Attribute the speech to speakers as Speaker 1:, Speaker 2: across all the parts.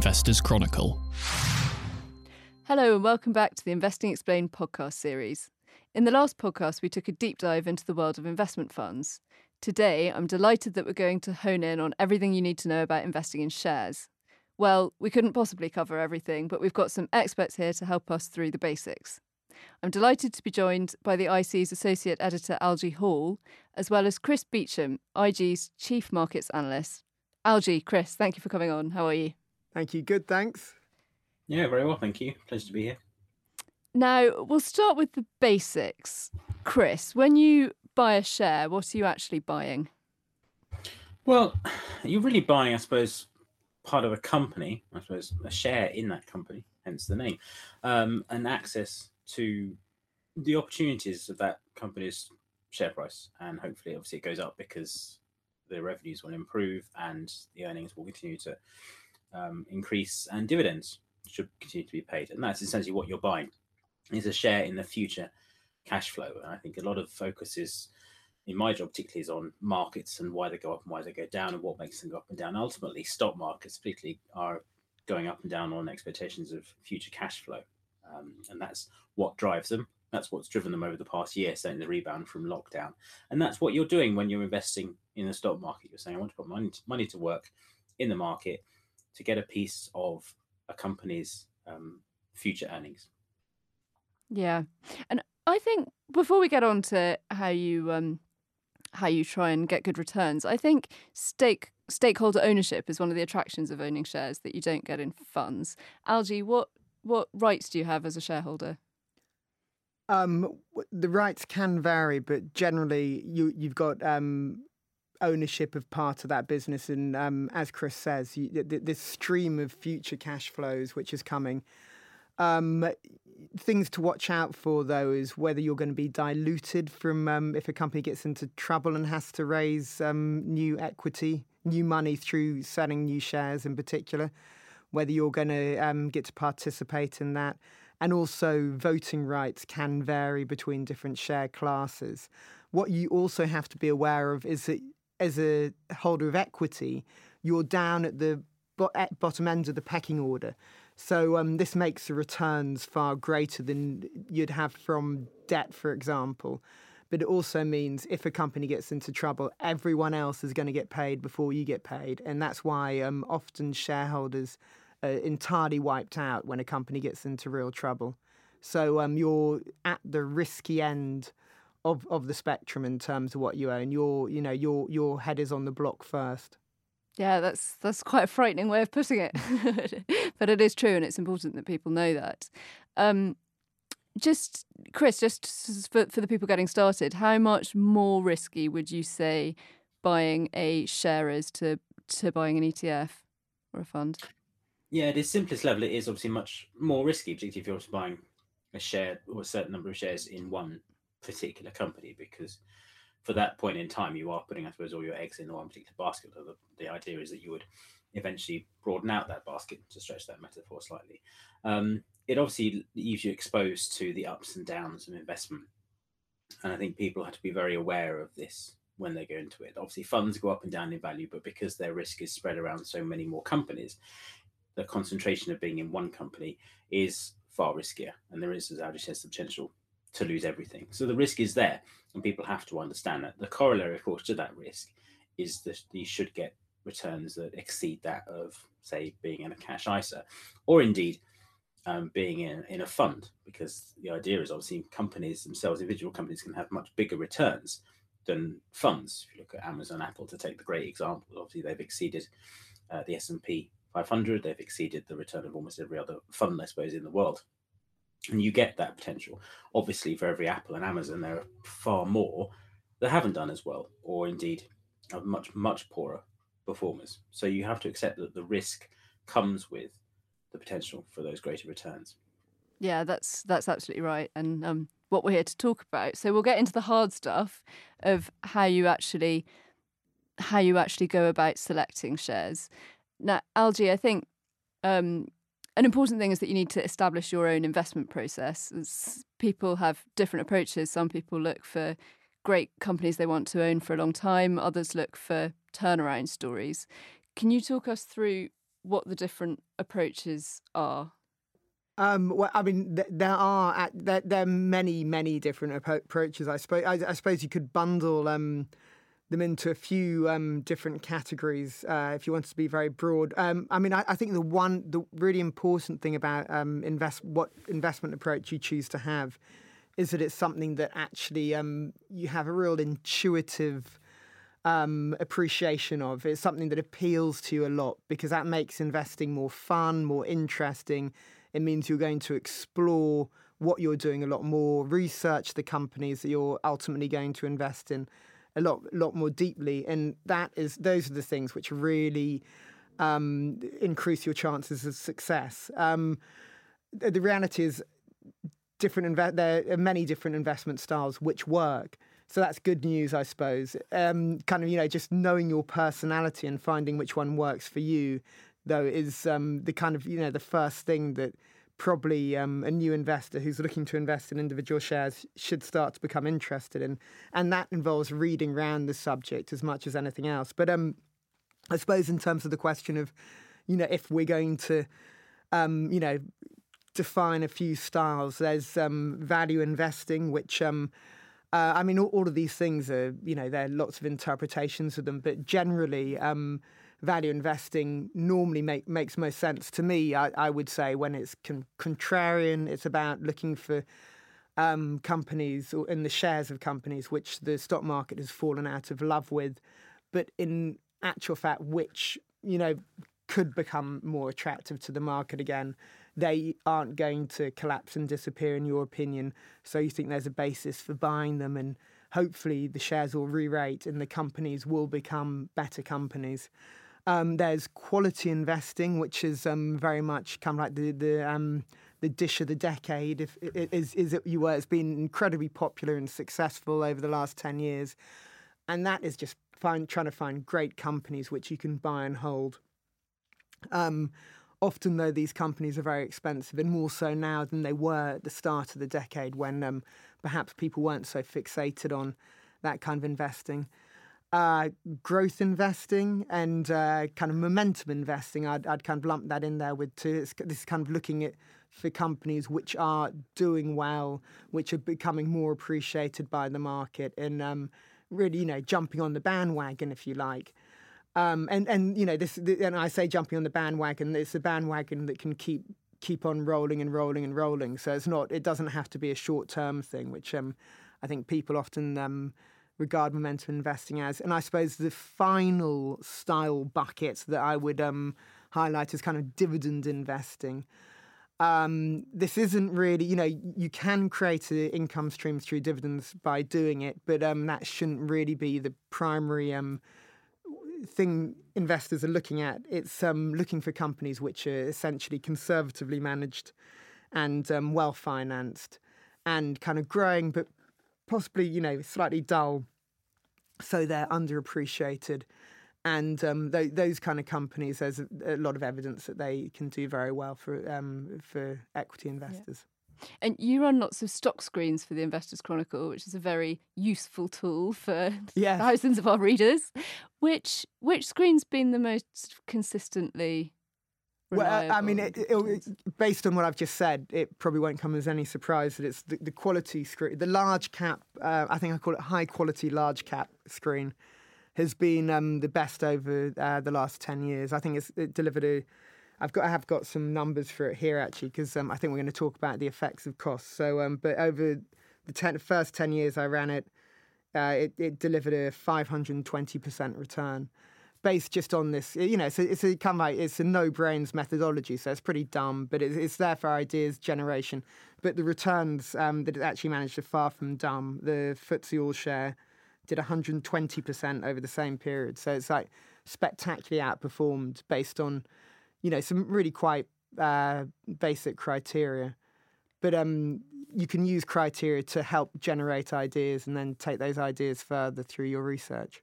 Speaker 1: Investors Chronicle.
Speaker 2: Hello, and welcome back to the Investing Explained podcast series. In the last podcast, we took a deep dive into the world of investment funds. Today, I'm delighted that we're going to hone in on everything you need to know about investing in shares. Well, we couldn't possibly cover everything, but we've got some experts here to help us through the basics. I'm delighted to be joined by the IC's Associate Editor Algy Hall, as well as Chris Beauchamp, IG's Chief Markets Analyst. Algie, Chris, thank you for coming on. How are you?
Speaker 3: Thank you. Good, thanks.
Speaker 4: Yeah, very well, thank you. Pleasure to be here.
Speaker 2: Now, we'll start with the basics. Chris, when you buy a share, what are you actually buying?
Speaker 4: Well, you're really buying, I suppose, part of a company, I suppose, a share in that company, hence the name, um, and access to the opportunities of that company's share price. And hopefully, obviously, it goes up because the revenues will improve and the earnings will continue to um, increase and dividends should continue to be paid. And that's essentially what you're buying is a share in the future cash flow. And I think a lot of focus is in my job particularly is on markets and why they go up and why they go down and what makes them go up and down. Ultimately, stock markets particularly are going up and down on expectations of future cash flow. Um, and that's what drives them. That's what's driven them over the past year, certainly the rebound from lockdown. And that's what you're doing when you're investing in the stock market. You're saying, I want to put money to, money to work in the market to get a piece of a company's um, future earnings.
Speaker 2: Yeah, and I think before we get on to how you um, how you try and get good returns, I think stake stakeholder ownership is one of the attractions of owning shares that you don't get in funds. Algy, what what rights do you have as a shareholder?
Speaker 3: Um, the rights can vary, but generally, you you've got um, ownership of part of that business, and um, as Chris says, you, this stream of future cash flows which is coming. Um, things to watch out for, though, is whether you're going to be diluted from um, if a company gets into trouble and has to raise um, new equity, new money through selling new shares in particular, whether you're going to um, get to participate in that. And also, voting rights can vary between different share classes. What you also have to be aware of is that as a holder of equity, you're down at the bottom end of the pecking order. So um, this makes the returns far greater than you'd have from debt, for example. But it also means if a company gets into trouble, everyone else is going to get paid before you get paid, and that's why um, often shareholders are entirely wiped out when a company gets into real trouble. So um, you're at the risky end of, of the spectrum in terms of what you own. Your you know your your head is on the block first.
Speaker 2: Yeah, that's that's quite a frightening way of putting it, but it is true, and it's important that people know that. Um, just Chris, just for for the people getting started, how much more risky would you say buying a share is to to buying an ETF or a fund?
Speaker 4: Yeah, at its simplest level, it is obviously much more risky, particularly if you're buying a share or a certain number of shares in one particular company, because for that point in time, you are putting, I suppose, all your eggs in one particular basket. The, the idea is that you would eventually broaden out that basket to stretch that metaphor slightly. Um, it obviously leaves you exposed to the ups and downs of investment. And I think people have to be very aware of this when they go into it. Obviously, funds go up and down in value, but because their risk is spread around so many more companies, the concentration of being in one company is far riskier. And there is, as Algy says, the potential to lose everything. So the risk is there, and people have to understand that. The corollary, of course, to that risk is that you should get returns that exceed that of, say, being in a cash ISA, or indeed um, being in, in a fund, because the idea is obviously companies themselves, individual companies can have much bigger returns than funds. If you look at Amazon, Apple, to take the great example, obviously they've exceeded uh, the S&P 500, they've exceeded the return of almost every other fund, I suppose, in the world and you get that potential. Obviously, for every Apple and Amazon, there are far more that haven't done as well, or indeed are much much poorer performers. So you have to accept that the risk comes with the potential for those greater returns.
Speaker 2: Yeah, that's that's absolutely right, and um, what we're here to talk about. So we'll get into the hard stuff of how you actually how you actually go about selecting shares. Now, Algy, I think um, an important thing is that you need to establish your own investment process. As people have different approaches. Some people look for great companies they want to own for a long time, others look for turnaround stories. Can you talk us through what the different approaches are?
Speaker 3: Um, well, I mean, th- there are there, there, are many, many different approaches. I suppose I, I, suppose you could bundle um, them into a few um, different categories uh, if you want to be very broad. Um, I mean, I, I, think the one, the really important thing about um, invest what investment approach you choose to have is that it's something that actually um, you have a real intuitive um, appreciation of. It's something that appeals to you a lot because that makes investing more fun, more interesting. It means you're going to explore what you're doing a lot more, research the companies that you're ultimately going to invest in a lot, lot more deeply, and that is those are the things which really um, increase your chances of success. Um, the reality is, different inve- there are many different investment styles which work. So that's good news, I suppose. Um, kind of, you know, just knowing your personality and finding which one works for you, though, is um, the kind of, you know, the first thing that probably um, a new investor who's looking to invest in individual shares should start to become interested in. And that involves reading around the subject as much as anything else. But um, I suppose, in terms of the question of, you know, if we're going to, um, you know, define a few styles, there's um, value investing, which um, uh, I mean, all, all, of these things are, you know, there are lots of interpretations of them, but generally, um, value investing normally make, makes most sense to me. I, I would say when it's con- contrarian, it's about looking for um, companies or in the shares of companies which the stock market has fallen out of love with, but in actual fact, which you know could become more attractive to the market again they aren't going to collapse and disappear, in your opinion. So you think there's a basis for buying them, and hopefully the shares will re rate and the companies will become better companies. Um, there's quality investing, which is um, very much kind of like the the um, the dish of the decade. If it is is it you were, it's been incredibly popular and successful over the last ten years, and that is just find, trying to find great companies which you can buy and hold. Um, often though these companies are very expensive and more so now than they were at the start of the decade when um, perhaps people weren't so fixated on that kind of investing uh, growth investing and uh, kind of momentum investing I'd, I'd, kind of lump that in there with too it's, this is kind of looking at for companies which are doing well which are becoming more appreciated by the market and um, really you know jumping on the bandwagon if you like um, and and you know this, and I say jumping on the bandwagon. It's a bandwagon that can keep keep on rolling and rolling and rolling. So it's not. It doesn't have to be a short term thing, which um, I think people often um, regard momentum investing as. And I suppose the final style bucket that I would um, highlight is kind of dividend investing. Um, this isn't really, you know, you can create an income stream through dividends by doing it, but um, that shouldn't really be the primary um, thing investors are looking at. It's um, looking for companies which are essentially conservatively managed and um, well financed and kind of growing, but possibly you know slightly dull, so they're underappreciated. And um, th- those kind of companies, there's a, a, lot of evidence that they can do very well for um, for equity investors. Yeah.
Speaker 2: And you run lots of stock screens for the Investors Chronicle, which is a very useful tool for yes. thousands of our readers. Which which screen's been the most consistently.
Speaker 3: Well, I mean, it, it, based on what I've just said, it probably won't come as any surprise that it's the, the quality screen, the large cap. Uh, I think I call it high quality large cap screen, has been um, the best over uh, the last ten years. I think it's it delivered a I've got I have got some numbers for it here actually because um, I think we're going to talk about the effects of costs. So, um, but over the ten, first ten years I ran it, uh, it, it delivered a 520 percent return, based just on this. You know, it's a, it's a it's a no brains methodology, so it's pretty dumb, but it's, it's there for ideas generation. But the returns um, that it actually managed are far from dumb. The FTSE All Share did 120 percent over the same period, so it's like spectacularly outperformed based on you know, some really quite uh, basic criteria. But um, you can use criteria to help generate ideas and then take those ideas further through your research.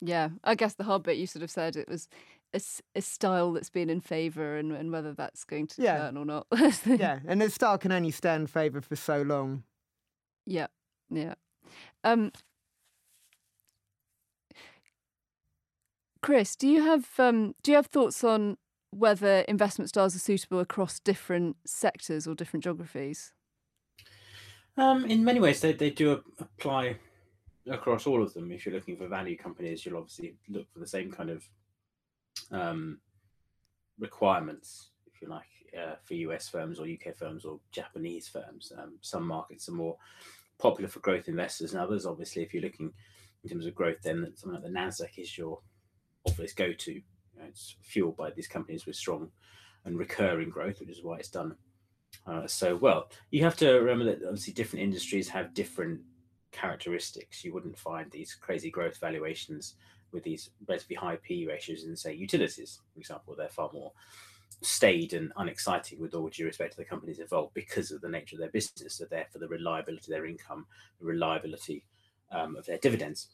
Speaker 2: Yeah, I guess the hard bit you sort of said it was a, a style that's been in favour and, and whether that's going to yeah. turn or not.
Speaker 3: yeah, and the style can only stay in favour for so long.
Speaker 2: Yeah, yeah. Um, Chris, do you have um, do you have thoughts on whether investment styles are suitable across different sectors or different geographies?
Speaker 4: Um, in many ways, they, they do apply across all of them. If you're looking for value companies, you'll obviously look for the same kind of um, requirements, if you like, uh, for US firms or UK firms or Japanese firms. Um, some markets are more popular for growth investors and others. Obviously, if you're looking in terms of growth, then something like the NASDAQ is your obvious go to. You know, it's fueled by these companies with strong and recurring growth, which is why it's done uh, so well. You have to remember that obviously different industries have different characteristics. You wouldn't find these crazy growth valuations with these relatively high P ratios in, say, utilities, for example. They're far more staid and unexciting with all due respect to the companies involved because of the nature of their business. They're there for the reliability of their income, the reliability um, of their dividends.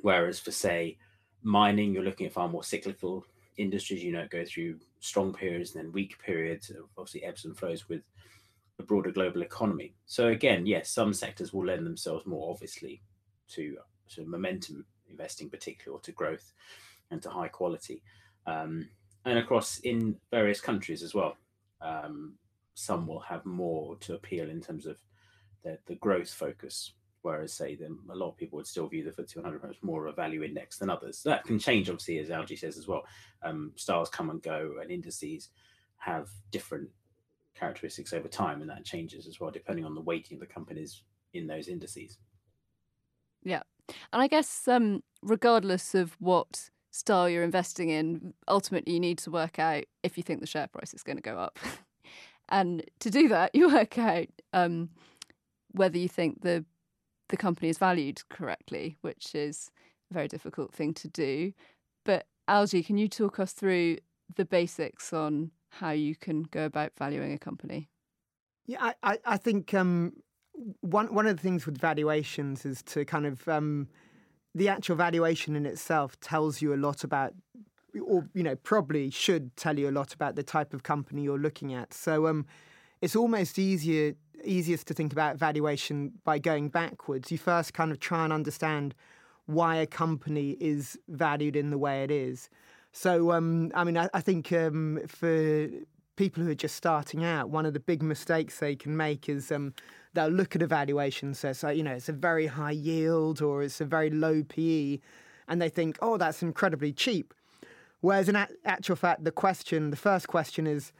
Speaker 4: Whereas for, say, mining, you're looking at far more cyclical industries. You know, go through strong periods and then weak periods, obviously ebbs and flows with the broader global economy. So again, yes, some sectors will lend themselves more obviously to, to momentum investing, particularly, or to growth and to high quality. Um, and across in various countries as well. Um, some will have more to appeal in terms of the, the growth focus, whereas say them a lot of people would still view the FTSE 100 as more of a value index than others. That can change, obviously, as Algy says as well. Um, styles come and go, and indices have different characteristics over time, and that changes as well depending on the weighting of the companies in those indices.
Speaker 2: Yeah, and I guess um, regardless of what style you're investing in, ultimately you need to work out if you think the share price is going to go up. and to do that, you work out um, whether you think the the company is valued correctly, which is a very difficult thing to do. But Algy, can you talk us through the basics on how you can go about valuing a company?
Speaker 3: Yeah, I, I think um, one one of the things with valuations is to kind of um, the actual valuation in itself tells you a lot about, or you know, probably should tell you a lot about the type of company you're looking at. So um, it's almost easier easiest to think about valuation by going backwards. You first kind of try and understand why a company is valued in the way it is. So, um, I mean, I, I think um, for people who are just starting out, one of the big mistakes they can make is um, they'll look at a valuation, so, so you know it's a very high yield or it's a very low PE, and they think, oh, that's incredibly cheap. Whereas in actual fact, the question, the first question is,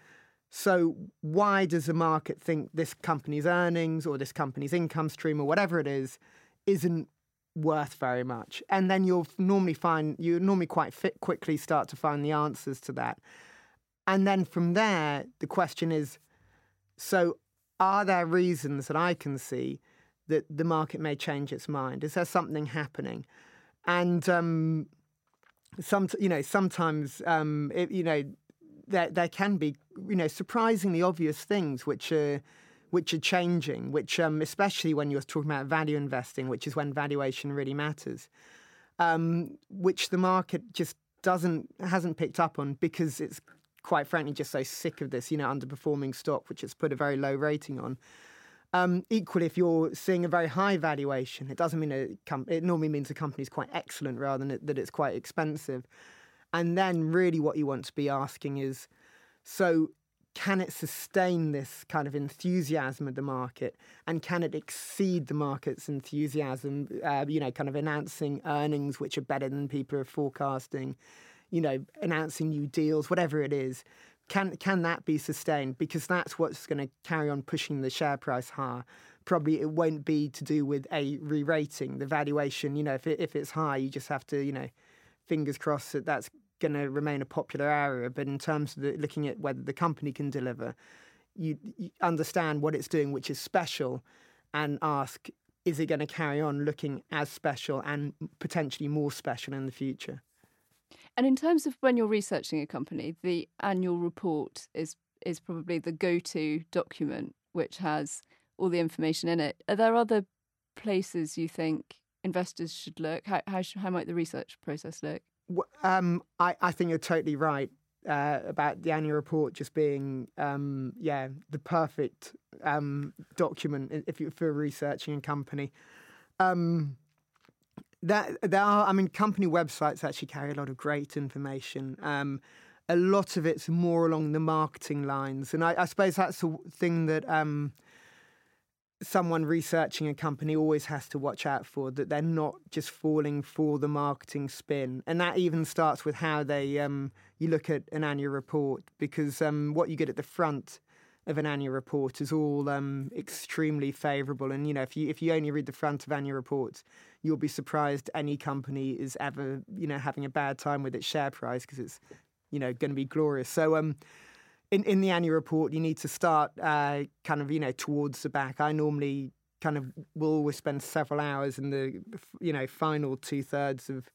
Speaker 3: so why does the market think this company's earnings or this company's income stream or whatever it is isn't worth very much? And then you'll normally find you normally quite fit quickly start to find the answers to that. And then from there, the question is, so are there reasons that I can see that the market may change its mind? Is there something happening? And um, some, you know, sometimes, um, it, you know, there there can be, you know, surprisingly obvious things which are which are changing, which um, especially when you're talking about value investing, which is when valuation really matters, um, which the market just doesn't hasn't picked up on because it's quite frankly just so sick of this, you know, underperforming stock, which has put a very low rating on. Um, equally, if you're seeing a very high valuation, it doesn't mean a com- it normally means the company is quite excellent rather than that it's quite expensive. And then, really, what you want to be asking is, so can it sustain this kind of enthusiasm of the market, and can it exceed the market's enthusiasm? Uh, you know, kind of announcing earnings which are better than people are forecasting you know, announcing new deals, whatever it is, can can that be sustained? Because that's what's going to carry on pushing the share price higher. Probably it won't be to do with a re-rating, the valuation. You know, if it, if it's high, you just have to, you know, fingers crossed that that's going to remain a popular area. But in terms of the, looking at whether the company can deliver, you, you understand what it's doing, which is special, and ask, is it going to carry on looking as special and potentially more special in the future?
Speaker 2: And in terms of when you're researching a company, the annual report is is probably the go-to document which has all the information in it. Are there other places you think investors should look? How how, how might the research process look?
Speaker 3: Um, I, I think you're totally right uh, about the annual report just being um, yeah the perfect um, document if you for researching a company. Um, that there are, I mean, company websites actually carry a lot of great information. Um, a lot of it's more along the marketing lines, and I, I suppose that's the thing that um, someone researching a company always has to watch out for that they're not just falling for the marketing spin, and that even starts with how they um, you look at an annual report because um, what you get at the front of an annual report is all um, extremely favourable. And you know, if you if you only read the front of annual reports, you'll be surprised any company is ever you know having a bad time with its share price because it's you know going to be glorious. So um, in in the annual report, you need to start uh, kind of you know towards the back. I normally kind of will always spend several hours in the you know final two thirds of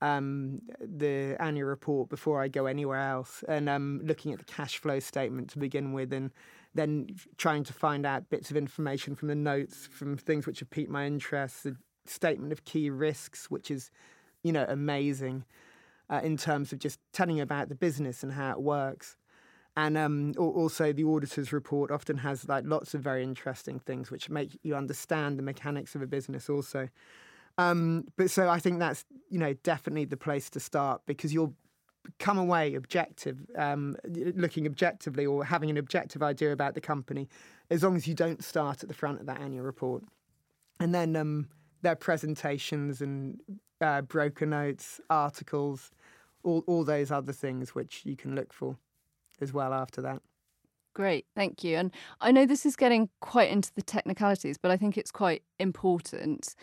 Speaker 3: um, the annual report before I go anywhere else, and um, looking at the cash flow statement to begin with, and then trying to find out bits of information from the notes, from things which have piqued my interest, the statement of key risks, which is, you know, amazing uh, in terms of just telling you about the business and how it works. And um, also, the auditor's report often has like lots of very interesting things which make you understand the mechanics of a business. Also, um, but so I think that's you know definitely the place to start because you'll come away objective, um, looking objectively or having an objective idea about the company, as long as you don't start at the front of that annual report, and then um, their presentations and uh, broker notes, articles, all all those other things which you can look for as well after that.
Speaker 2: Great, thank you. And I know this is getting quite into the technicalities, but I think it's quite important.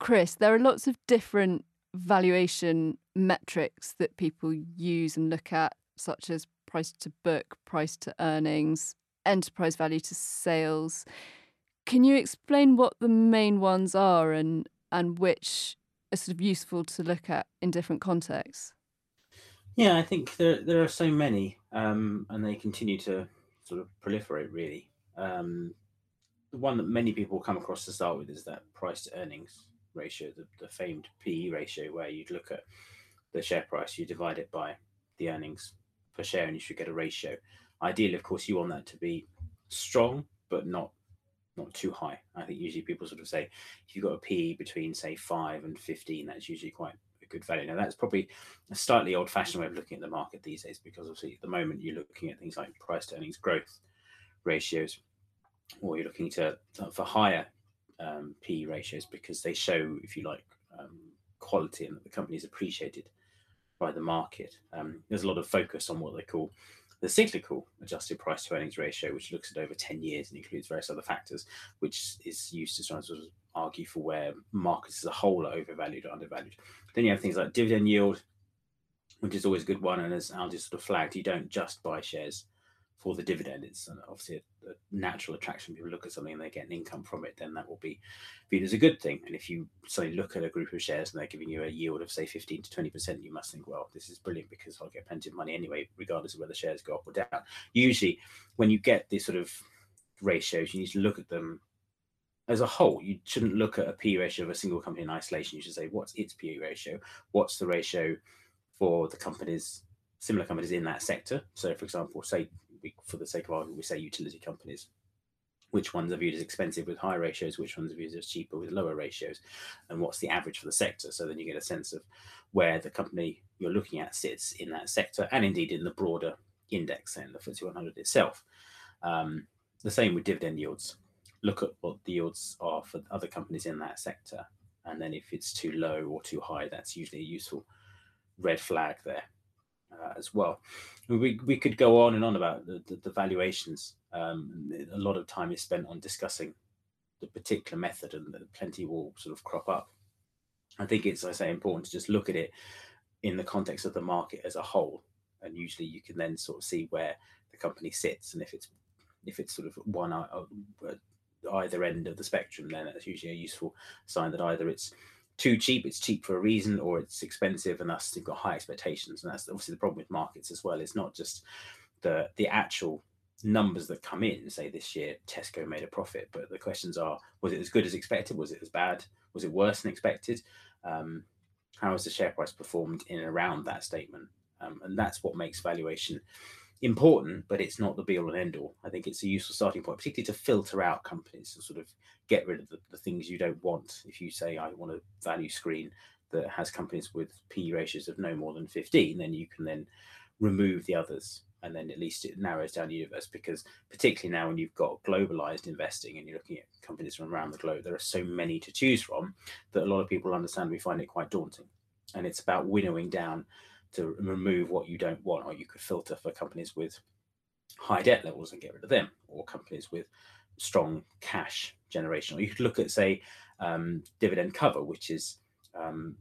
Speaker 2: Chris, there are lots of different valuation metrics that people use and look at, such as price to book, price to earnings, enterprise value to sales. Can you explain what the main ones are and and which are sort of useful to look at in different contexts?
Speaker 4: Yeah, I think there there are so many, um, and they continue to sort of proliferate. Really, um, the one that many people come across to start with is that price to earnings ratio, the, the famed PE ratio, where you'd look at the share price, you divide it by the earnings per share, and you should get a ratio. Ideally, of course, you want that to be strong, but not not too high. I think usually people sort of say if you've got a PE between say five and fifteen, that's usually quite good value. Now that's probably a slightly old-fashioned way of looking at the market these days, because obviously at the moment you're looking at things like price to earnings growth ratios, or you're looking to for higher um, PE ratios because they show, if you like, um, quality and that the company is appreciated by the market. Um, there's a lot of focus on what they call the cyclical adjusted price to earnings ratio, which looks at over 10 years and includes various other factors, which is used to sort of argue for where markets as a whole are overvalued or undervalued. Then you have things like dividend yield, which is always a good one. And as Al just sort of flagged, you don't just buy shares for the dividend. It's obviously a, a, natural attraction. People look at something and they get an income from it, then that will be viewed as a good thing. And if you suddenly look at a group of shares and they're giving you a yield of say 15 to 20%, you must think, well, this is brilliant because I'll get plenty of money anyway, regardless of whether shares go up or down. Usually, when you get these sort of ratios, you need to look at them as a whole. You shouldn't look at a P ratio of a single company in isolation. You should say, what's its P ratio? What's the ratio for the companies similar companies in that sector. So, for example, say we, for the sake of argument, we say utility companies. Which ones are viewed as expensive with high ratios? Which ones are viewed as cheaper with lower ratios? And what's the average for the sector? So then you get a sense of where the company you're looking at sits in that sector, and indeed in the broader index and the FTSE 100 itself. Um, the same with dividend yields. Look at what the yields are for other companies in that sector, and then if it's too low or too high, that's usually a useful red flag there uh, as well. We, we could go on and on about the, the, the valuations. Um, a lot of time is spent on discussing the particular method, and plenty will sort of crop up. I think it's, I say, important to just look at it in the context of the market as a whole, and usually you can then sort of see where the company sits, and if it's if it's sort of one uh, either end of the spectrum, then that's usually a useful sign that either it's too cheap, it's cheap for a reason, or it's expensive and thus you've got high expectations. And that's obviously the problem with markets as well. It's not just the the actual numbers that come in. Say this year Tesco made a profit, but the questions are: was it as good as expected? Was it as bad? Was it worse than expected? Um, how has the share price performed in and around that statement? Um, and that's what makes valuation important, but it's not the be all and end all. I think it's a useful starting point, particularly to filter out companies to sort of get rid of the, the things you don't want. If you say, I want a value screen that has companies with P ratios of no more than 15, then you can then remove the others and then at least it narrows down the universe because particularly now when you've got globalized investing and you're looking at companies from around the globe there are so many to choose from that a lot of people understand we find it quite daunting and it's about winnowing down to remove what you don't want or you could filter for companies with high debt levels and get rid of them or companies with strong cash generation. Or you could look at say um, dividend cover which is um,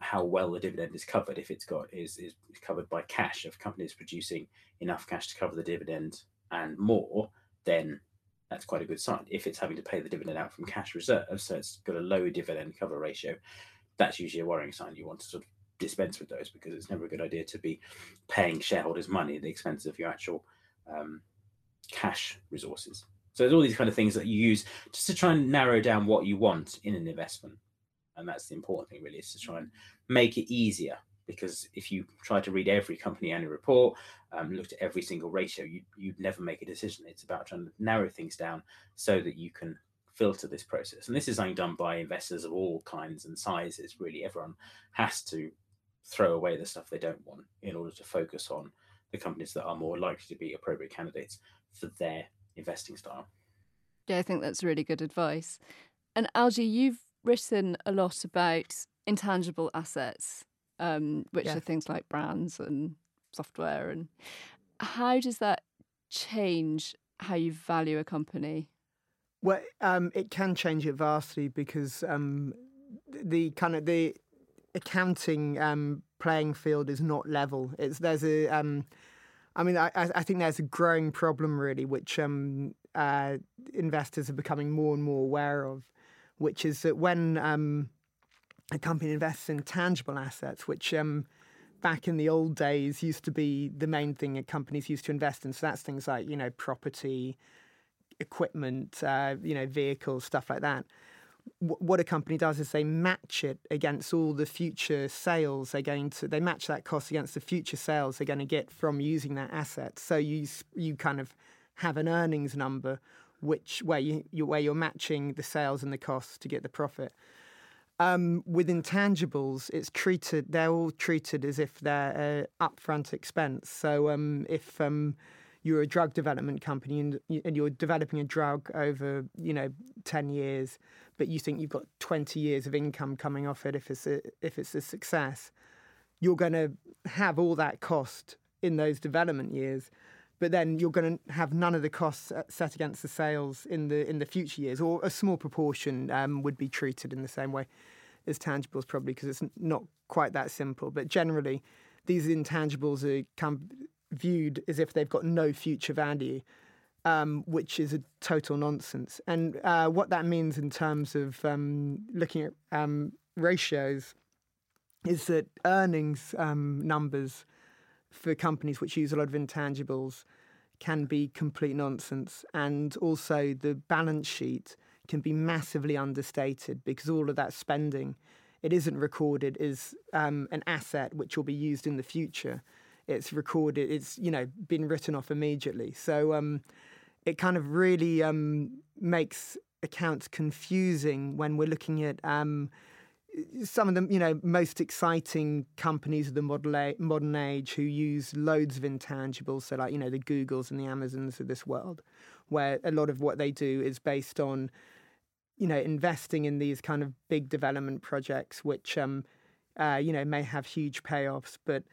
Speaker 4: how well the dividend is covered. If it's got is, is covered by cash of companies producing enough cash to cover the dividend and more then that's quite a good sign. If it's having to pay the dividend out from cash reserves so it's got a low dividend cover ratio that's usually a worrying sign. You want to sort of dispense with those because it's never a good idea to be paying shareholders money at the expense of your actual um, cash resources. So there's all these kind of things that you use just to try and narrow down what you want in an investment. And that's the important thing really is to try and make it easier. Because if you try to read every company annual report um, looked at every single ratio you, you'd never make a decision. It's about trying to narrow things down so that you can filter this process. And this is something done by investors of all kinds and sizes really. Everyone has to throw away the stuff they don't want in order to focus on the companies that are more likely to be appropriate candidates for their investing style
Speaker 2: yeah i think that's really good advice and algy you've written a lot about intangible assets, um, which yeah. are things like brands and software. And how does that change how you value a company?
Speaker 3: Well, um, it can change it vastly because um, the kind of the accounting um, playing field is not level. It's there's a um, I mean, I, I think there's a growing problem really, which um, uh, investors are becoming more and more aware of, which is that when um, a company invests in tangible assets, which um, back in the old days used to be the main thing that companies used to invest in. So that's things like you know property, equipment, uh, you know vehicles, stuff like that. What a company does is they match it against all the future sales they're going to. They match that cost against the future sales they're going to get from using that asset. So you you kind of have an earnings number which where you, you where you're matching the sales and the costs to get the profit. Um, with intangibles, it's treated. They're all treated as if they're uh, upfront expense. So um, if um, you're a drug development company and, and, you're developing a drug over, you know, ten years, but you think you've got twenty years of income coming off it if it's a, if it's a success, you're going to have all that cost in those development years but then you're going to have none of the costs set against the sales in the in the future years, or a small proportion um, would be treated in the same way as tangibles, probably because it's not quite that simple. But generally, these intangibles are viewed as if they've got no future value, um, which is a total nonsense. And uh, what that means in terms of um, looking at um, ratios is that earnings um, numbers for companies which use a lot of intangibles can be complete nonsense. And also, the balance sheet can be massively understated because all of that spending, it isn't recorded as um, an asset which will be used in the future. It's recorded, it's, you know, been written off immediately. So um, it kind of really um, makes accounts confusing when we're looking at um, some of the you know most exciting companies of the modern age who use loads of intangibles so like you know the googles and the amazons of this world where a lot of what they do is based on you know investing in these kind of big development projects which um uh, you know may have huge payoffs but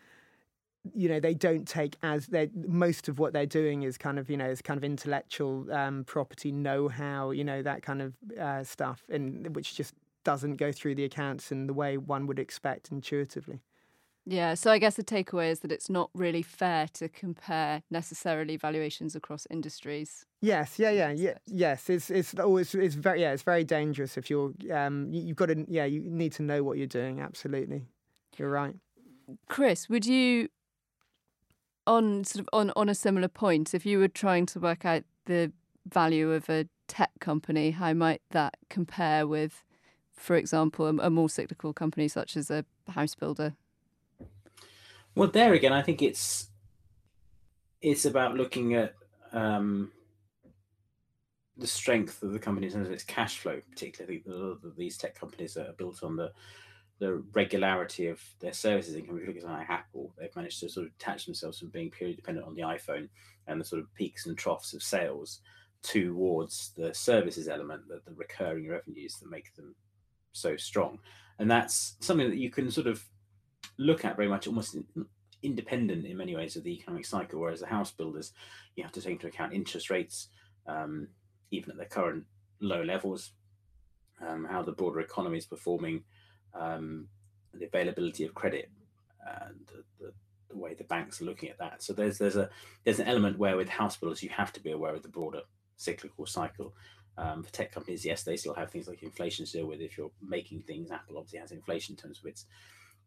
Speaker 3: you know they don't take as they most of what they're doing is kind of you know is kind of intellectual um, property know-how you know that kind of uh, stuff and which just doesn't go through the accounts in the way one would expect intuitively.
Speaker 2: Yeah, so I guess the takeaway is that it's not really fair to compare necessarily valuations across industries.
Speaker 3: Yes, yeah, yeah, yeah, yes. It's it's always it's very yeah, it's very dangerous if you're um you, you've got to yeah you need to know what you're doing. Absolutely, you're right.
Speaker 2: Chris, would you on sort of on on a similar point, if you were trying to work out the value of a tech company, how might that compare with for example, a, a more cyclical company such as a house builder?
Speaker 4: Well, there again, I think it's it's about looking at um, the strength of the company in terms of its cash flow, particularly the, these tech companies that are built on the the regularity of their services income. If you look at like Apple, they've managed to sort of detach themselves from being purely dependent on the iPhone and the sort of peaks and troughs of sales towards the services element, the, the recurring revenues that make them so strong. And that's something that you can sort of look at very much almost in, independent in many ways of the economic cycle. Whereas the house builders, you have to take into account interest rates, um, even at their current low levels, um, how the broader economy is performing, um, the availability of credit, and the, the, way the banks are looking at that. So there's there's a there's an element where with house builders you have to be aware of the broader cyclical cycle. Um, for tech companies, yes, they still have things like inflation to deal with. If you're making things, Apple obviously has inflation in terms of its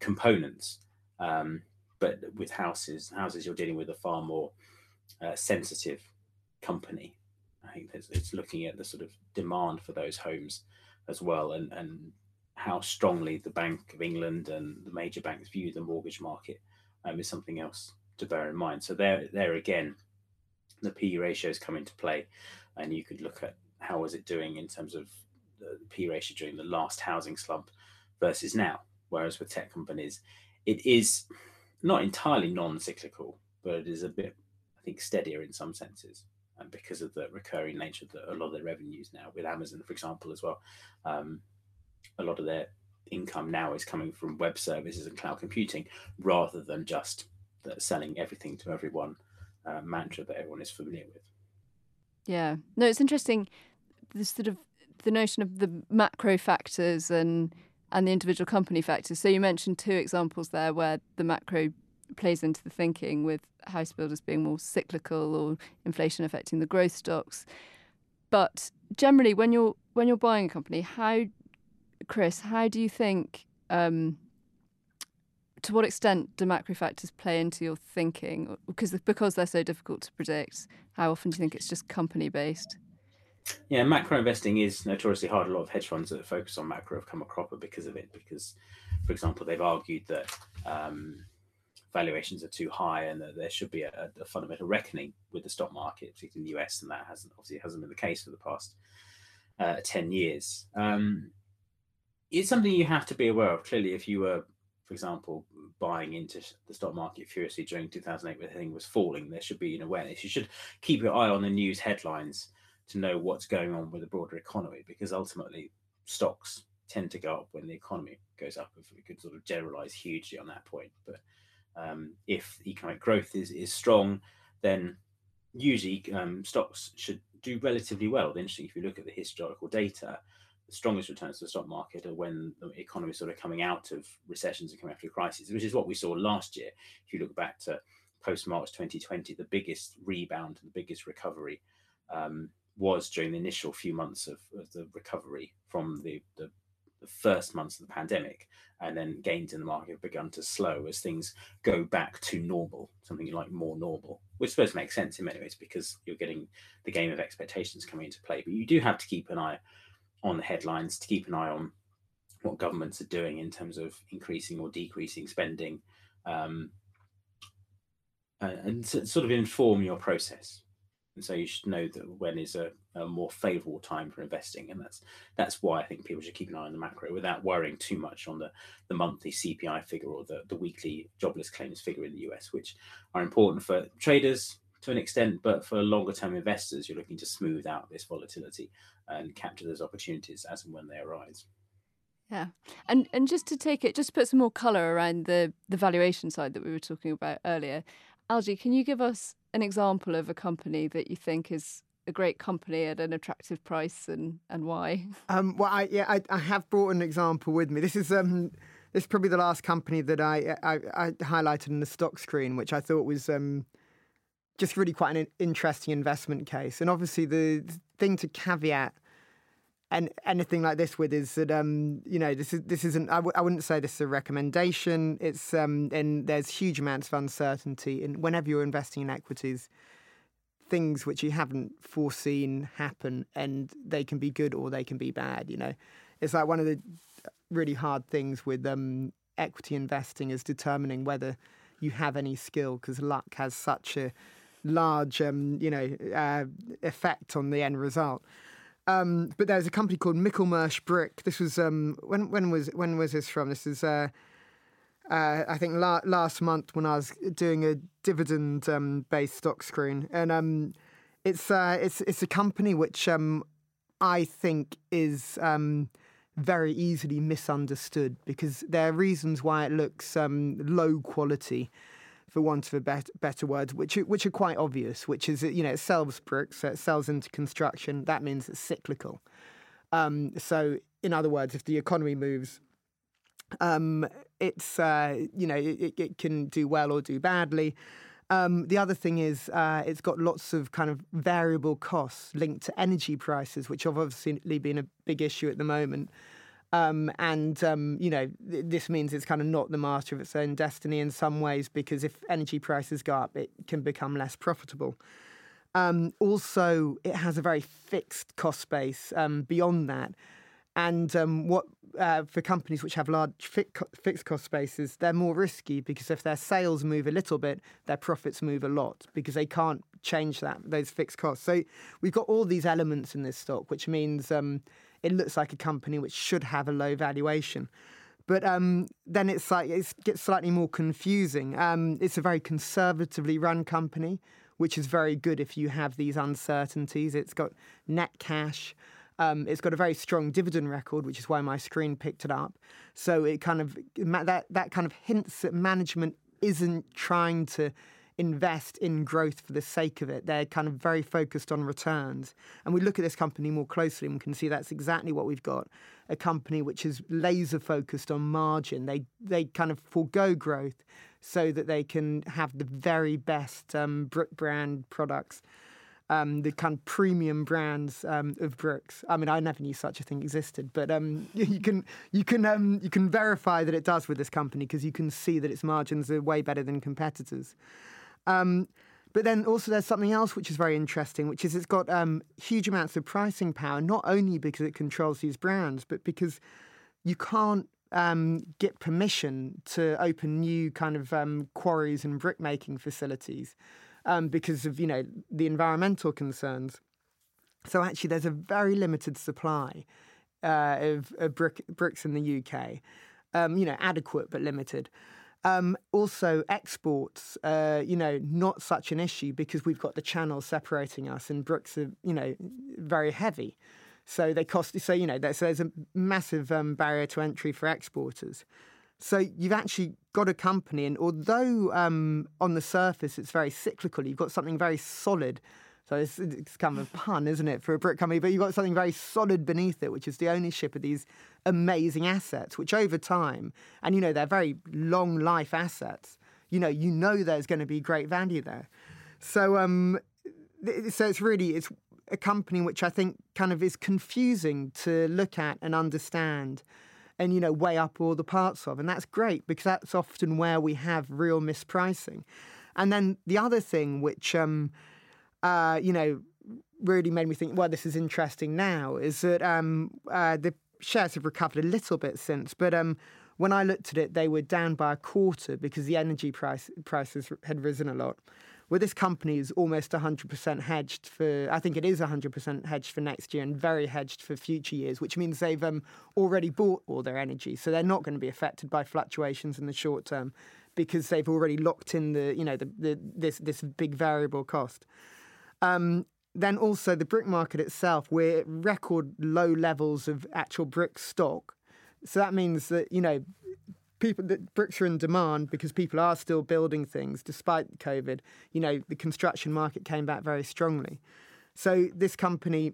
Speaker 4: components. Um, but with houses, houses you're dealing with a far more uh, sensitive company. I think it's, it's looking at the sort of demand for those homes as well, and and how strongly the Bank of England and the major banks view the mortgage market um, is something else to bear in mind. So there, there again, the P ratios come into play, and you could look at how was it doing in terms of the P ratio during the last housing slump versus now. Whereas with tech companies, it is not entirely non-cyclical, but it is a bit, I think, steadier in some senses. And because of the recurring nature of the, a lot of their revenues now, with Amazon, for example, as well, um, a lot of their income now is coming from web services and cloud computing rather than just selling everything to everyone uh, mantra that everyone is familiar with.
Speaker 2: Yeah, no, it's interesting. The sort of the notion of the macro factors and and the individual company factors. So you mentioned two examples there where the macro plays into the thinking with house builders being more cyclical or inflation affecting the growth stocks. But generally when you're when you're buying a company, how Chris, how do you think um, to what extent do macro factors play into your thinking? Because because they're so difficult to predict, how often do you think it's just company based?
Speaker 4: Yeah, macro investing is notoriously hard. A lot of hedge funds that focus on macro have come a cropper because of it. Because, for example, they've argued that um, valuations are too high and that there should be a, a, fundamental reckoning with the stock market, particularly in the US, and that hasn't obviously hasn't been the case for the past uh, ten years. Um, it's something you have to be aware of. Clearly, if you were, for example, buying into the stock market furiously during 2008 when the thing was falling, there should be an awareness. You should keep your eye on the news headlines to know what's going on with the broader economy because ultimately stocks tend to go up when the economy goes up if we could sort of generalize hugely on that point but um, if economic growth is, is strong then usually um, stocks should do relatively well interesting if you look at the historical data strongest returns to the stock market are when the economy is sort of coming out of recessions and coming out of crises which is what we saw last year if you look back to post march 2020 the biggest rebound and the biggest recovery um, was during the initial few months of, of the recovery from the, the, the, first months of the pandemic, and then gains in the market have begun to slow as things go back to normal, something like more normal, which supposed to make sense in many ways because you're getting the game of expectations coming into play. But you do have to keep an eye on the headlines, to keep an eye on what governments are doing in terms of increasing or decreasing spending, um, and, and sort of inform your process. And so you should know that when is a, a, more favorable time for investing and that's that's why i think people should keep an eye on the macro without worrying too much on the the monthly cpi figure or the, the weekly jobless claims figure in the us which are important for traders to an extent but for longer term investors you're looking to smooth out this volatility and capture those opportunities as and when they arise
Speaker 2: yeah, and and just to take it, just put some more color around the the valuation side that we were talking about earlier. Algy, can you give us an example of a company that you think is a great company at an attractive price and, and why?
Speaker 3: Um, well, I, yeah, I, I, have brought an example with me. This is um, this is probably the last company that I, I, I highlighted in the stock screen, which I thought was um, just really quite an interesting investment case. And obviously, the thing to caveat and anything like this with is that um, you know this is this isn't I w- I wouldn't say this is a recommendation. It's um, and there's huge amounts of uncertainty, and whenever you're investing in equities, things which you haven't foreseen happen, and they can be good or they can be bad. You know, it's like one of the really hard things with um, equity investing is determining whether you have any skill because luck has such a large um, you know uh, effect on the end result. Um, but there's a company called Michelmersh Brick. This was um, when when was when was this from? This is uh, uh, I think la- last month when I was doing a dividend um, based stock screen, and um, it's uh, it's it's a company which um, I think is um, very easily misunderstood because there are reasons why it looks low quality, for want of a bet- better word, which which are quite obvious. Which is you know it sells bricks, so it sells into construction. That means it's cyclical. Um, so in other words, if the economy moves, um, it's uh, you know it, it can do well or do badly. Um, the other thing is uh, it's got lots of kind of variable costs linked to energy prices, which have obviously been a big issue at the moment. Um, and um, you know th- this means it's kind of not the master of its own destiny in some ways because if energy prices go up, it can become less profitable. Um, also, it has a very fixed cost base um, beyond that. And um, what uh, for companies which have large fixed cost bases, they're more risky because if their sales move a little bit, their profits move a lot because they can't change that those fixed costs. So we've got all these elements in this stock, which means um, it looks like a company which should have a low valuation. But um, then it's like it gets slightly more confusing. Um, it's a very conservatively run company, which is very good if you have these uncertainties. It's got net cash. Um, it's got a very strong dividend record, which is why my screen picked it up. So it kind of that that kind of hints that management isn't trying to invest in growth for the sake of it. They're kind of very focused on returns. And we look at this company more closely and we can see that's exactly what we've got. A company which is laser focused on margin. They they kind of forego growth so that they can have the very best um, Brick brand products um, the kind of premium brands um, of bricks. I mean, I never knew such a thing existed, but um, you can you can um, you can verify that it does with this company because you can see that its margins are way better than competitors. Um, but then also there's something else which is very interesting, which is it's got um, huge amounts of pricing power, not only because it controls these brands, but because you can't um, get permission to open new kind of um, quarries and brick making facilities um, because of you know the environmental concerns. So actually, there's a very limited supply uh, of, of brick, bricks in the UK. Um, you know, adequate but limited. Um, also, exports, uh, you know, not such an issue because we've got the channel separating us, and bricks are, you know, very heavy. So they cost. So you know, there's, there's a massive um, barrier to entry for exporters. So you've actually got a company, and although um, on the surface it's very cyclical, you've got something very solid. So it's, it's kind of a pun, isn't it, for a brick company? But you've got something very solid beneath it, which is the ownership of these amazing assets, which over time, and you know they're very long life assets. You know, you know there's going to be great value there. So, um, so it's really it's a company which I think kind of is confusing to look at and understand and you know weigh up all the parts of and that's great because that's often where we have real mispricing and then the other thing which um, uh, you know really made me think well this is interesting now is that um, uh, the shares have recovered a little bit since but um, when I looked at it, they were down by a quarter because the energy price prices had risen a lot well, this company is almost 100% hedged for, I think it is 100% hedged for next year and very hedged for future years, which means they've um, already bought all their energy. So they're not going to be affected by fluctuations in the short term because they've already locked in the, you know, the, the this, this big variable cost. Um, then also the brick market itself, we're at record low levels of actual brick stock. So that means that, you know, people that bricks are in demand because people are still building things despite COVID. You know, the construction market came back very strongly. So this company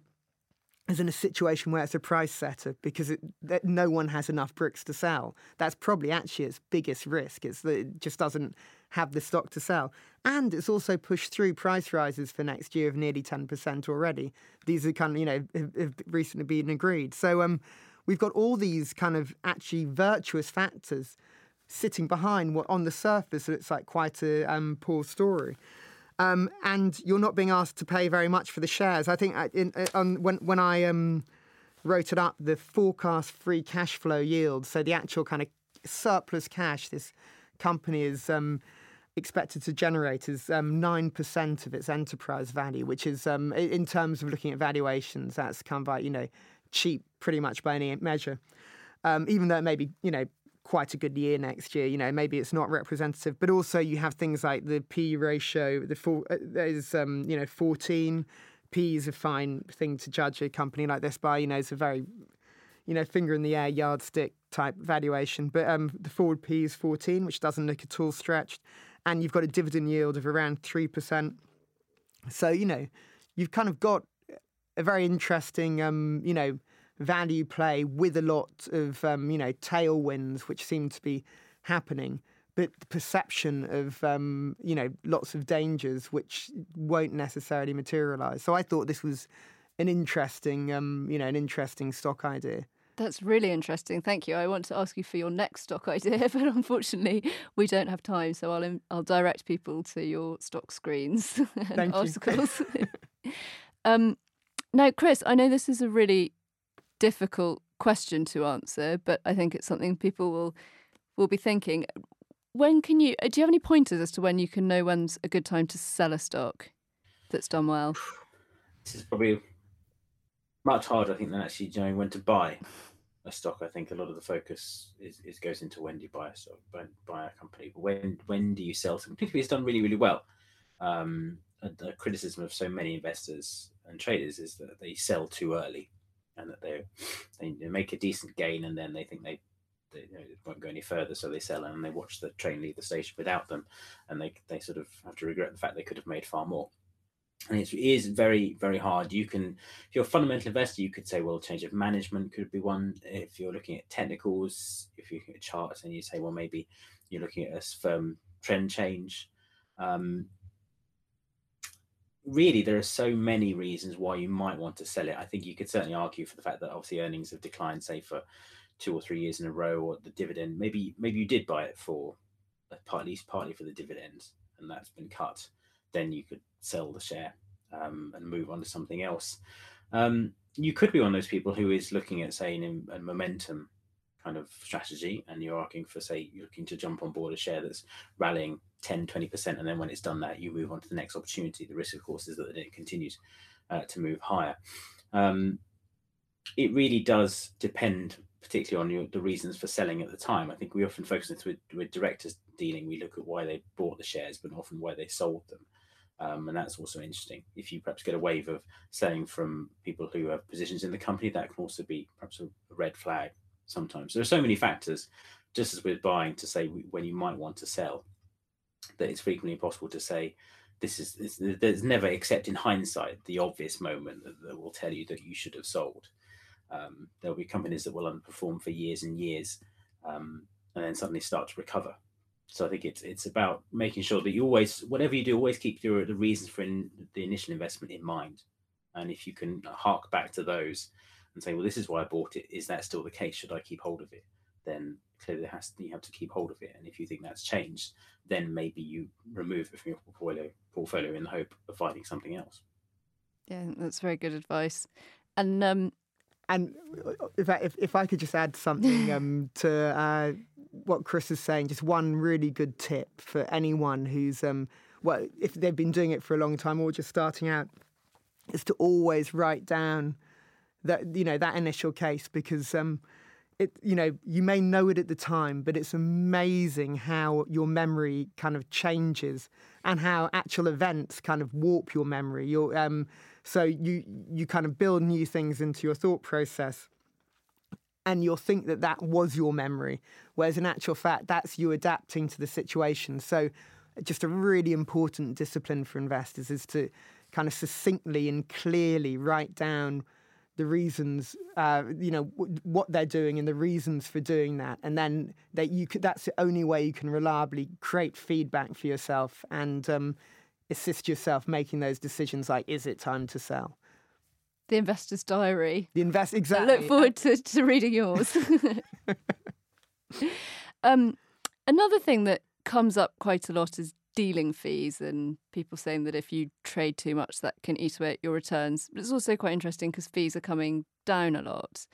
Speaker 3: is in a situation where it's a price setter because it, no one has enough bricks to sell. That's probably actually its biggest risk. It's that it just doesn't have the stock to sell. And it's also pushed through price rises for next year of nearly 10% already. These are kind of, you know, have, have recently been agreed. So, um, we've got all these kind of actually virtuous factors sitting behind what on the surface looks like quite a um, poor story. Um, and you're not being asked to pay very much for the shares. I think uh, in, uh, when when I um, wrote it up, the forecast free cash flow yield, so the actual kind of surplus cash this company is um, expected to generate is um, 9% of its enterprise value, which is, um, in terms of looking at valuations, that's kind of like, you know, cheap pretty much by any measure. Um, even though it may be, you know, quite a good year next year, you know, maybe it's not representative. But also you have things like the P ratio, the four, uh, there's, um, you know, 14. P is a fine thing to judge a company like this by, you know, it's a very you know, finger in the air yardstick type valuation. But um, the forward P is 14, which doesn't look at all stretched and you've got a dividend yield of around 3%. So, you know, you've kind of got a very interesting, um, you know, value play with a lot of, um, you know, tailwinds, which seem to be happening. But the perception of, um, you know, lots of dangers which won't necessarily materialize. So I thought this was an interesting, um, you know, an interesting stock idea.
Speaker 2: That's really interesting. Thank you. I want to ask you for your next stock idea, but unfortunately, we don't have time. So I'll I'll direct people to your stock screens and
Speaker 3: Thank
Speaker 2: articles. um, now, Chris, I know this is a really difficult question to answer, but I think it's something people will will be thinking. When can you? Do you have any pointers as to when you can know when's a good time to sell a stock that's done well?
Speaker 4: This is probably much harder, I think, than actually knowing when to buy a stock. I think a lot of the focus is, is goes into when do you buy a stock, buy, a company, but when when do you sell something? Particularly, it's done really really well. Um, the criticism of so many investors and traders is that they sell too early, and that they they make a decent gain, and then they think they they you know, won't go any further, so they sell and they watch the train leave the station without them, and they they sort of have to regret the fact they could have made far more and it is very very hard. You can if you're a fundamental investor you could say well change of management could be one. If you're looking at technicals if you're at charts and you say well maybe you're looking at a firm trend change. Um, really there are so many reasons why you might want to sell it. I think you could certainly argue for the fact that obviously earnings have declined say for two or three years in a row or the dividend. Maybe maybe you did buy it for at least partly for the dividends and that's been cut. Then you could sell the share um, and move on to something else. Um, you could be one of those people who is looking at, say, a momentum kind of strategy, and you're asking for, say, you're looking to jump on board a share that's rallying 10, 20%, and then when it's done that, you move on to the next opportunity. The risk, of course, is that it continues uh, to move higher. Um, it really does depend particularly on your, the reasons for selling at the time. I think we often focus with, with directors dealing, we look at why they bought the shares, but often why they sold them. Um, and that's also interesting. If you perhaps get a wave of selling from people who have positions in the company, that can also be perhaps a red flag sometimes. There are so many factors, just as with buying, to say when you might want to sell, that it's frequently impossible to say, this is there's never, except in hindsight, the obvious moment that, that will tell you that you should have sold. Um, there'll be companies that will underperform for years and years, um, and then suddenly start to recover so I think it's it's about making sure that you always, whatever you do, always keep your the reasons for in, the initial investment in mind. And if you can hark back to those and say, well, this is why I bought it. Is that still the case? Should I keep hold of it? Then clearly has you have to keep hold of it. And if you think that's changed, then maybe you remove it from your portfolio portfolio in the hope of finding something else.
Speaker 2: Yeah, that's very good advice. And um,
Speaker 3: and if I, if, if I could just add something um, to uh, what Chris is saying, just one really good tip for anyone who's, um, well, if they've been doing it for a long time or just starting out, is to always write down that you know that initial case because um, it you know you may know it at the time, but it's amazing how your memory kind of changes and how actual events kind of warp your memory. Your um, so you you kind of build new things into your thought process and you'll think that that was your memory, whereas in actual fact, that's you adapting to the situation. So, just a really important discipline for investors is to kind of succinctly and clearly write down the reasons, uh, you know, w- what they're doing and the reasons for doing that, and then that you could, that's the only way you can reliably create feedback for yourself and um, assist yourself making those decisions. Like, is it time to sell?
Speaker 2: The investor's diary.
Speaker 3: The invest exactly.
Speaker 2: I look forward to, to reading yours. um, another thing that comes up quite a lot is dealing fees and people saying that if you trade too much that can eat away at your returns. But it's also quite interesting because fees are coming down a lot.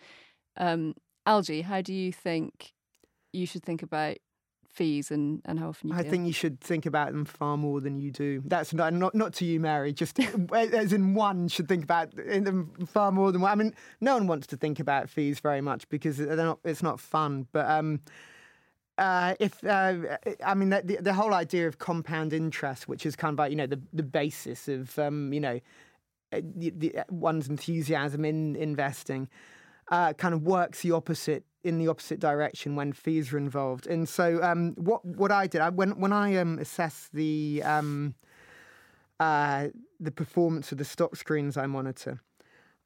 Speaker 2: Um, Algy, how do you think you should think about fees and, and how often you
Speaker 3: I
Speaker 2: deal?
Speaker 3: think you should think about them far more than you do. That's not not, not to you, Mary. Just as in one should think about them far more than one. I mean, no one wants to think about fees very much because they're not. It's not fun. But um, uh, if uh, I mean the, the whole idea of compound interest, which is kind of like you know the the basis of um, you know uh, the, the, one's enthusiasm in investing, uh, kind of works the opposite in the opposite direction when fees are involved. And so um, what what I did I, when when I um, assess the um, uh, the performance of the stock screens I monitor,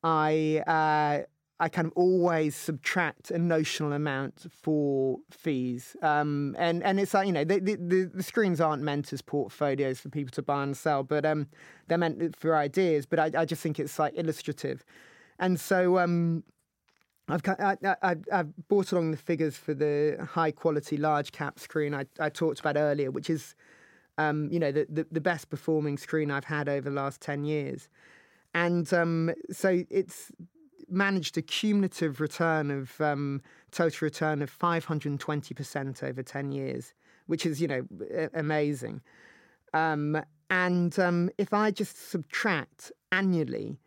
Speaker 3: I uh, I kind of always subtract a notional amount for fees. Um, and, and it's like, you know, the, the, the, screens aren't meant as portfolios for people to buy and sell, but um, they're meant for ideas. But I, I just think it's like illustrative. And so um, I've, I, I, I've brought along the figures for the high quality large cap screen I, I talked about earlier, which is, um, you know, the, the, the, best performing screen I've had over the last 10 years. And um, so it's managed a cumulative return of um, total return of 520% over 10 years, which is, you know, amazing. Um, and um, if I just subtract annually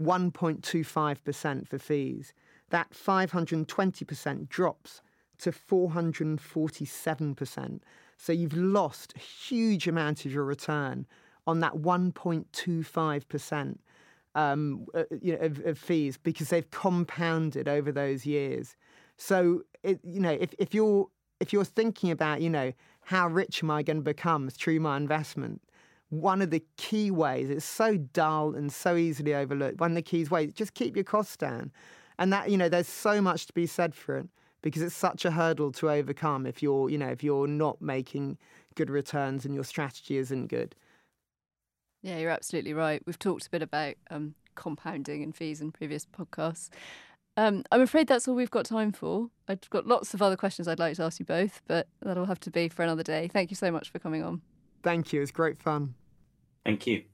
Speaker 3: 1.25% for fees, that 520% drops to 447%. So you've lost a huge amount of your return on that 1.25% um, uh, you know, of, of, fees because they've compounded over those years. So it, you know, if, if you're if you're thinking about you know how rich am I going to become through my investment, one of the key ways it's so dull and so easily overlooked. One of the key ways just keep your costs down, and that you know there's so much to be said for it because it's such a hurdle to overcome if you're you know if you're not making good returns and your strategy isn't good.
Speaker 2: Yeah, you're absolutely right. We've talked a bit about um, compounding and fees in previous podcasts. Um, I'm afraid that's all we've got time for. I've got lots of other questions I'd like to ask you both, but that'll have to be for another day. Thank you so much for coming on.
Speaker 3: Thank you. It's great fun.
Speaker 4: Thank you.